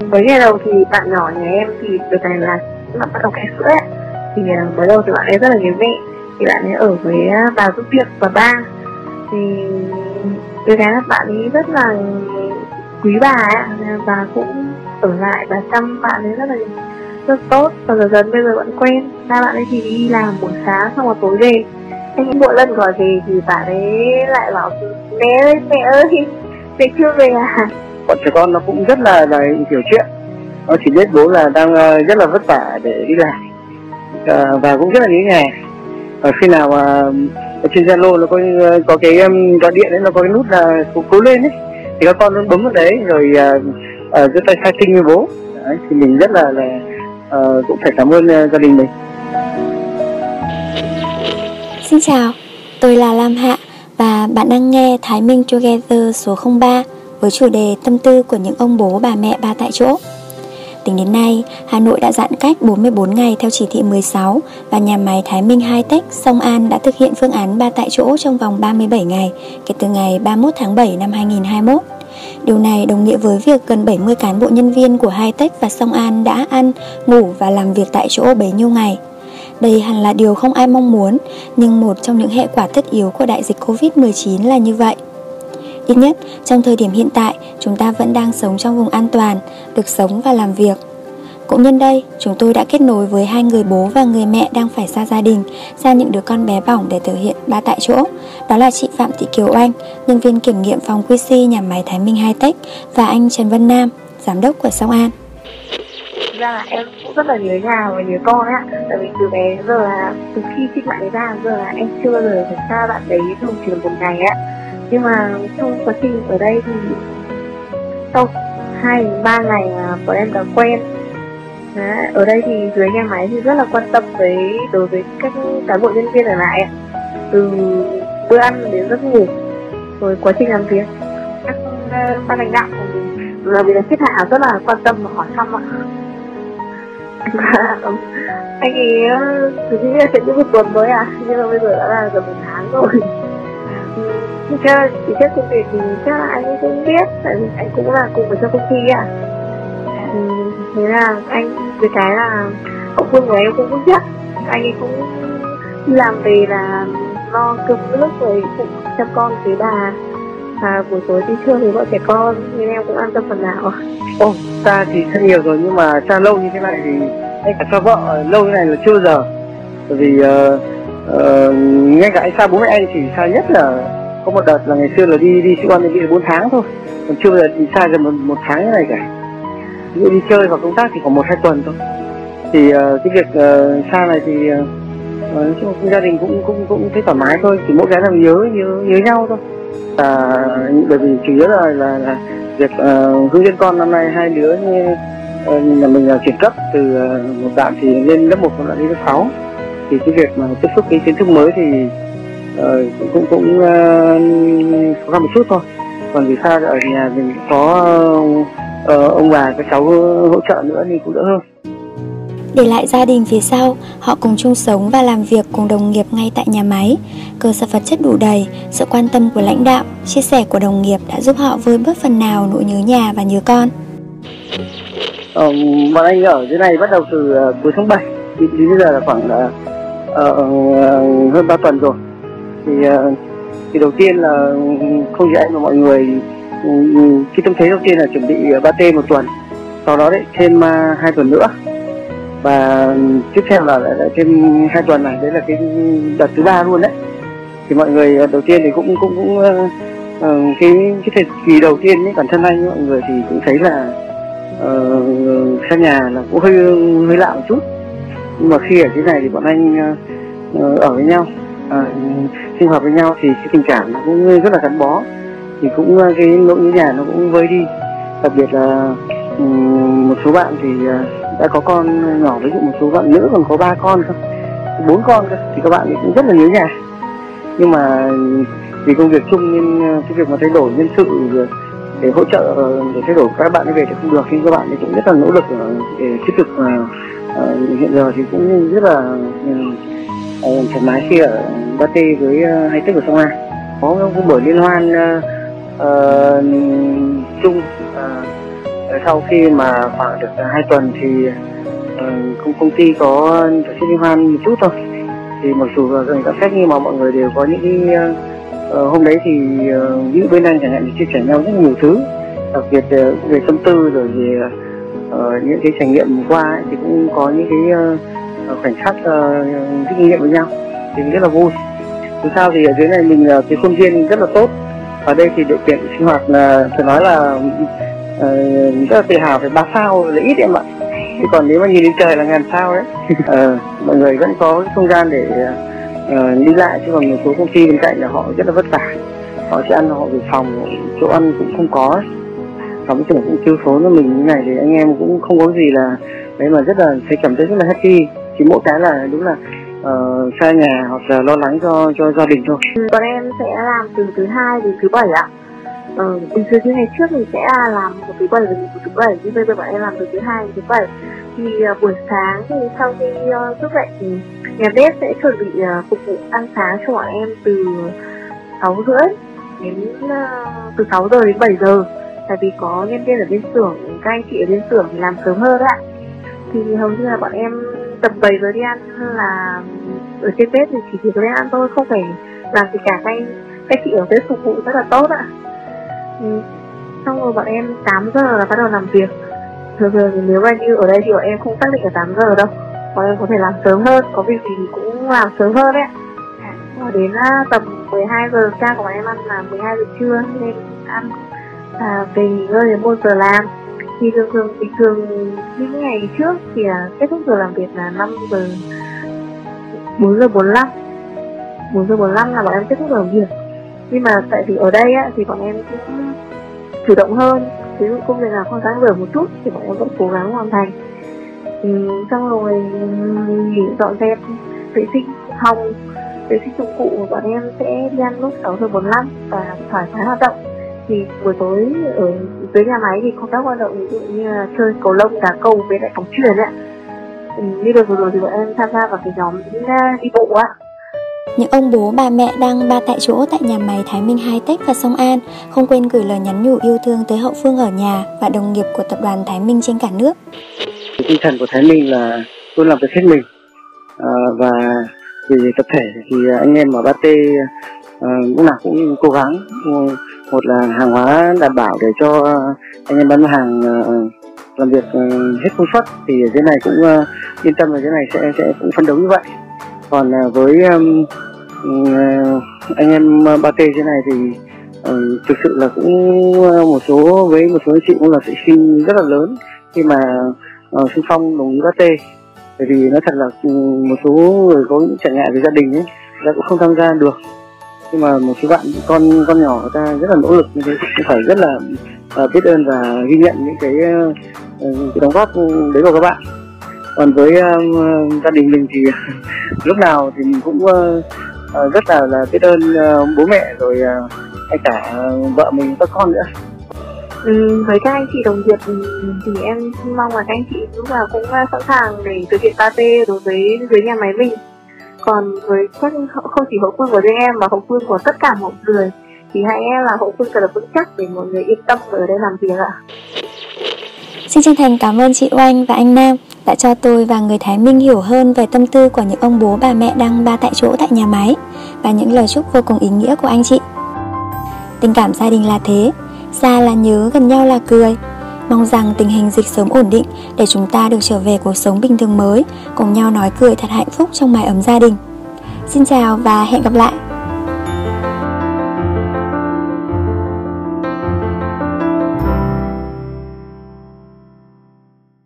với ngày đầu thì bạn nhỏ nhà em thì được này là bạn bắt đầu kẻ sữa ấy. thì ờ, mới đầu thì bạn ấy rất là nhớ mẹ thì bạn ấy ở với ờ, bà giúp việc và ba. Thì từ cái là bạn ấy rất là quý bà ấy. Và cũng ở lại và chăm bạn ấy rất là rất tốt. Và dần dần bây giờ bạn quen. Ba bạn ấy thì đi làm buổi sáng xong rồi tối về. Anh mỗi lần gọi về thì bạn ấy lại bảo mẹ ơi mẹ ơi, mẹ chưa về à? Bọn trẻ con nó cũng rất là là hiểu chuyện. Nó chỉ biết bố là đang ờ, rất là vất vả để đi làm à, và cũng rất là nghĩ nghề và khi nào mà ờ, trên zalo nó có có cái gọi điện đấy nó có cái nút là cố, cố lên ấy thì các con nó bấm vào đấy rồi uh, uh, tay khai sinh với bố. Đấy, thì mình rất là là uh, cũng phải cảm ơn uh, gia đình mình. Xin chào, tôi là Lam Hạ và bạn đang nghe Thái Minh Together số 03 với chủ đề tâm tư của những ông bố bà mẹ ba tại chỗ. Tính đến nay, Hà Nội đã giãn cách 44 ngày theo chỉ thị 16 và nhà máy Thái Minh Hai Tech Sông An đã thực hiện phương án ba tại chỗ trong vòng 37 ngày kể từ ngày 31 tháng 7 năm 2021. Điều này đồng nghĩa với việc gần 70 cán bộ nhân viên của Hai Tech và Sông An đã ăn, ngủ và làm việc tại chỗ bấy nhiêu ngày. Đây hẳn là điều không ai mong muốn, nhưng một trong những hệ quả tất yếu của đại dịch Covid-19 là như vậy. Ít nhất, trong thời điểm hiện tại, chúng ta vẫn đang sống trong vùng an toàn, được sống và làm việc. Cũng nhân đây, chúng tôi đã kết nối với hai người bố và người mẹ đang phải xa gia đình, xa những đứa con bé bỏng để thực hiện ba tại chỗ. Đó là chị Phạm Thị Kiều Oanh nhân viên kiểm nghiệm phòng QC nhà máy Thái Minh Hai Tech và anh Trần Văn Nam, giám đốc của Sông An ra là em cũng rất là nhớ nhà và nhớ con ạ tại vì từ bé giờ là từ khi chị bạn ấy ra giờ là em chưa bao giờ phải xa bạn đấy dù chỉ là một ngày á nhưng mà trong quá trình ở đây thì sau hai ba ngày mà bọn em đã quen Đấy, ở đây thì dưới nhà máy thì rất là quan tâm với đối với các cán bộ nhân viên ở lại từ bữa ăn đến giấc ngủ rồi quá trình làm việc. Các ờ, ban lãnh đạo của mình là vì là khách hàng rất là quan tâm và hỏi thăm ạ. Ờ, anh ấy ờ, cứ nghĩ là sẽ như một tuần thôi à nhưng mà bây giờ đã là gần một tháng rồi nhưng chắc chỉ chắc công việc thì chắc là anh ấy cũng biết tại vì anh cũng là cùng với trong công ty à thế là anh với cái là hậu phương của em cũng cũng chắc anh ấy cũng làm về là lo cơm nước rồi phụ chăm con với bà. Và buổi tối đi chơi với bọn trẻ con nên em cũng an tâm phần nào Ồ, xa thì xa nhiều rồi nhưng mà xa lâu như thế này thì ngay cả xa vợ lâu như này là chưa giờ. Bởi vì uh, uh, ngay cả anh xa bố mẹ anh thì xa nhất là có một đợt là ngày xưa là đi đi sĩ quan đi 4 tháng thôi. Còn chưa bao giờ đi xa gần một, một tháng như này cả. Ví dụ đi chơi và công tác thì khoảng một hai tuần thôi. Thì uh, cái việc uh, xa này thì uh, nói chung gia đình cũng cũng cũng thấy thoải mái thôi. Chỉ mỗi cái là nhớ nhớ nhớ nhau thôi. À, bởi vì chủ yếu là là, là việc uh, hướng dẫn con năm nay hai đứa như uh, nhà mình là chuyển cấp từ uh, một bạn thì lên lớp một một lại lên lớp sáu. Thì cái việc mà tiếp xúc cái kiến thức mới thì uh, cũng cũng uh, khó khăn một chút thôi còn vì sao ở nhà mình có uh, ông bà các cháu hỗ trợ nữa thì cũng đỡ hơn để lại gia đình phía sau, họ cùng chung sống và làm việc cùng đồng nghiệp ngay tại nhà máy. Cơ sở vật chất đủ đầy, sự quan tâm của lãnh đạo, chia sẻ của đồng nghiệp đã giúp họ vơi bớt phần nào nỗi nhớ nhà và nhớ con. Ờ, bọn anh ở dưới này bắt đầu từ uh, cuối tháng 7 thì bây giờ là khoảng uh, hơn 3 tuần rồi thì ờ, thì đầu tiên là không chỉ anh mà mọi người ừ, ừ, khi cái tâm thế đầu tiên là chuẩn bị ờ, 3T một tuần sau đó đấy thêm ờ, hai tuần nữa. Và tiếp theo là lại, lại thêm hai tuần này đấy là cái đợt thứ ba luôn đấy. Thì mọi người đầu tiên thì cũng cũng cũng uh, cái cái thời kỳ đầu tiên ấy, bản thân anh mọi người thì cũng thấy là uh, xa nhà là cũng hơi hơi lạ một chút. Nhưng mà khi ở thế này thì bọn anh uh, ở với nhau. Uh, sinh hoạt với nhau thì cái tình cảm nó cũng rất là gắn bó. Thì cũng ờ, cái nỗi nhớ nhà nó cũng vơi đi. Đặc biệt là một số bạn thì ờ, đã có con nhỏ ví dụ một số bạn nữ, còn có ba con không bốn con cơ, thì các bạn cũng rất là nhớ nhà. Nhưng mà vì công việc chung nên ờ, cái việc mà thay đổi nhân sự để hỗ trợ để thay đổi các bạn về thì không được. Nhưng các bạn cũng rất là nỗ lực để tiếp tục hiện giờ thì cũng rất là ở thoải mái khi ở ba tê với ờ, hay tích ở sông A có cái buổi liên hoan uh, chung uh, sau khi mà khoảng được hai tuần thì công công ty có tổ chức liên hoan một chút thôi. Thì mặc dù là các phép nhưng mà mọi người đều có những cái uh, hôm đấy thì uh, những bên anh chẳng hạn thì chia sẻ nhau rất nhiều thứ. Đặc biệt uh, về tâm tư rồi về uh, những cái trải nghiệm qua ấy, thì cũng có những cái uh, khoảnh khắc uh, kinh nghiệm với nhau thì rất là vui. Dù sao thì ở dưới này mình uh, cái khuôn viên rất là tốt. Ở đây thì điều kiện sinh hoạt là phải nói là uh, rất là tự hào phải ba sao là ít em ạ. Chứ còn nếu mà nhìn lên trời là ngàn sao đấy. Uh, mọi người vẫn có cái không gian để uh, đi lại chứ còn một số công ty bên cạnh là họ rất là vất vả. Họ sẽ ăn họ về phòng chỗ ăn cũng không có. Sống tưởng cũng thiếu số cho mình như này thì anh em cũng không có gì là đấy mà rất là thấy cảm thấy rất là happy chỉ mỗi cái là đúng là uh, xa nhà hoặc là lo lắng cho cho gia đình thôi. Ừ, bọn em sẽ làm từ thứ hai đến thứ bảy ạ. Ừ, từ thứ ngày trước thì sẽ làm một thứ bảy và một thứ bảy nhưng bây giờ bọn em làm từ thứ hai đến thứ bảy. Thì uh, buổi sáng thì sau khi uh, thức dậy thì nhà bếp sẽ chuẩn bị uh, phục vụ ăn sáng cho bọn em từ sáu rưỡi đến uh, từ 6 giờ đến 7 giờ. Tại vì có nhân viên ở bên xưởng các anh chị ở bên xưởng thì làm sớm hơn ạ. Thì hầu như là bọn em tầm 7 với đi ăn là ở trên bếp thì chỉ việc lên ăn thôi không phải làm gì cả. Các các chị ở bếp phục vụ rất là tốt ạ. Ừ. xong rồi bọn em 8 giờ là bắt đầu làm việc. Thường thường thì nếu mà như ở đây thì bọn em không xác định là 8 giờ đâu. Bọn em có thể làm sớm hơn có việc gì cũng làm sớm hơn đấy và đến à, tầm 12 giờ cha của bọn em ăn là 12 giờ trưa nên ăn à, về nghỉ ngơi đến 1 giờ làm thì thường thường bình thường những ngày trước thì à, kết thúc giờ làm việc là 5 giờ 4 giờ 45 4 giờ 45 là bọn em kết thúc giờ làm việc. Nhưng mà tại vì ở đây á, thì bọn em cũng chủ động hơn. Ví dụ công việc nào không sáng giờ một chút thì bọn em vẫn cố gắng hoàn thành. Ừ, xong rồi nghỉ dọn dẹp vệ sinh phòng vệ sinh dụng cụ của bọn em sẽ đi ăn lúc 6 giờ 45 và thoải mái hoạt động. Thì buổi tối ở dưới nhà máy thì có các hoạt động ví dụ như là chơi cầu lông đá cầu với lại bóng chuyền ạ ừ, như đợt vừa rồi thì bọn em tham gia vào cái nhóm đi bộ ạ những ông bố bà mẹ đang ba tại chỗ tại nhà máy Thái Minh Hai Tech và Sông An không quên gửi lời nhắn nhủ yêu thương tới hậu phương ở nhà và đồng nghiệp của tập đoàn Thái Minh trên cả nước. Tinh thần của Thái Minh là luôn làm việc hết mình. À, và vì tập thể thì anh em ở Ba T à, Ờ, lúc nào cũng cố gắng. Ờ, một là hàng hóa đảm bảo để cho anh em bán hàng ờ, làm việc hết công suất thì cái này cũng yên tâm là cái này sẽ sẽ cũng phân đấu như vậy. Còn với ừ, anh em ba t thế này thì thực sự là cũng một số với một số anh chị cũng là sự sinh rất là lớn khi mà uh, xung phong đồng ý ba t bởi vì nó thật là ừ, một số người có những trở ngại về gia đình ấy đã cũng không tham gia được nhưng mà một số bạn con con nhỏ người ta rất là nỗ lực như thế cũng phải rất là uh, biết ơn và ghi nhận những cái, uh, cái đóng góp đấy của các bạn. Còn với uh, gia đình mình thì lúc nào thì mình cũng uh, uh, rất là là biết ơn uh, bố mẹ rồi uh, hay cả vợ mình các con nữa. Ừ, với các anh chị đồng nghiệp thì em mong là các anh chị lúc nào cũng sẵn sàng để thực hiện party đối với dưới nhà máy mình còn với các không chỉ hậu phương của riêng em mà hậu phương của tất cả mọi người thì hãy em là hậu phương thật là vững chắc để mọi người yên tâm ở đây làm việc ạ Xin chân thành cảm ơn chị Oanh và anh Nam đã cho tôi và người Thái Minh hiểu hơn về tâm tư của những ông bố bà mẹ đang ba tại chỗ tại nhà máy và những lời chúc vô cùng ý nghĩa của anh chị. Tình cảm gia đình là thế, xa là nhớ, gần nhau là cười. Mong rằng tình hình dịch sớm ổn định để chúng ta được trở về cuộc sống bình thường mới, cùng nhau nói cười thật hạnh phúc trong mái ấm gia đình. Xin chào và hẹn gặp lại!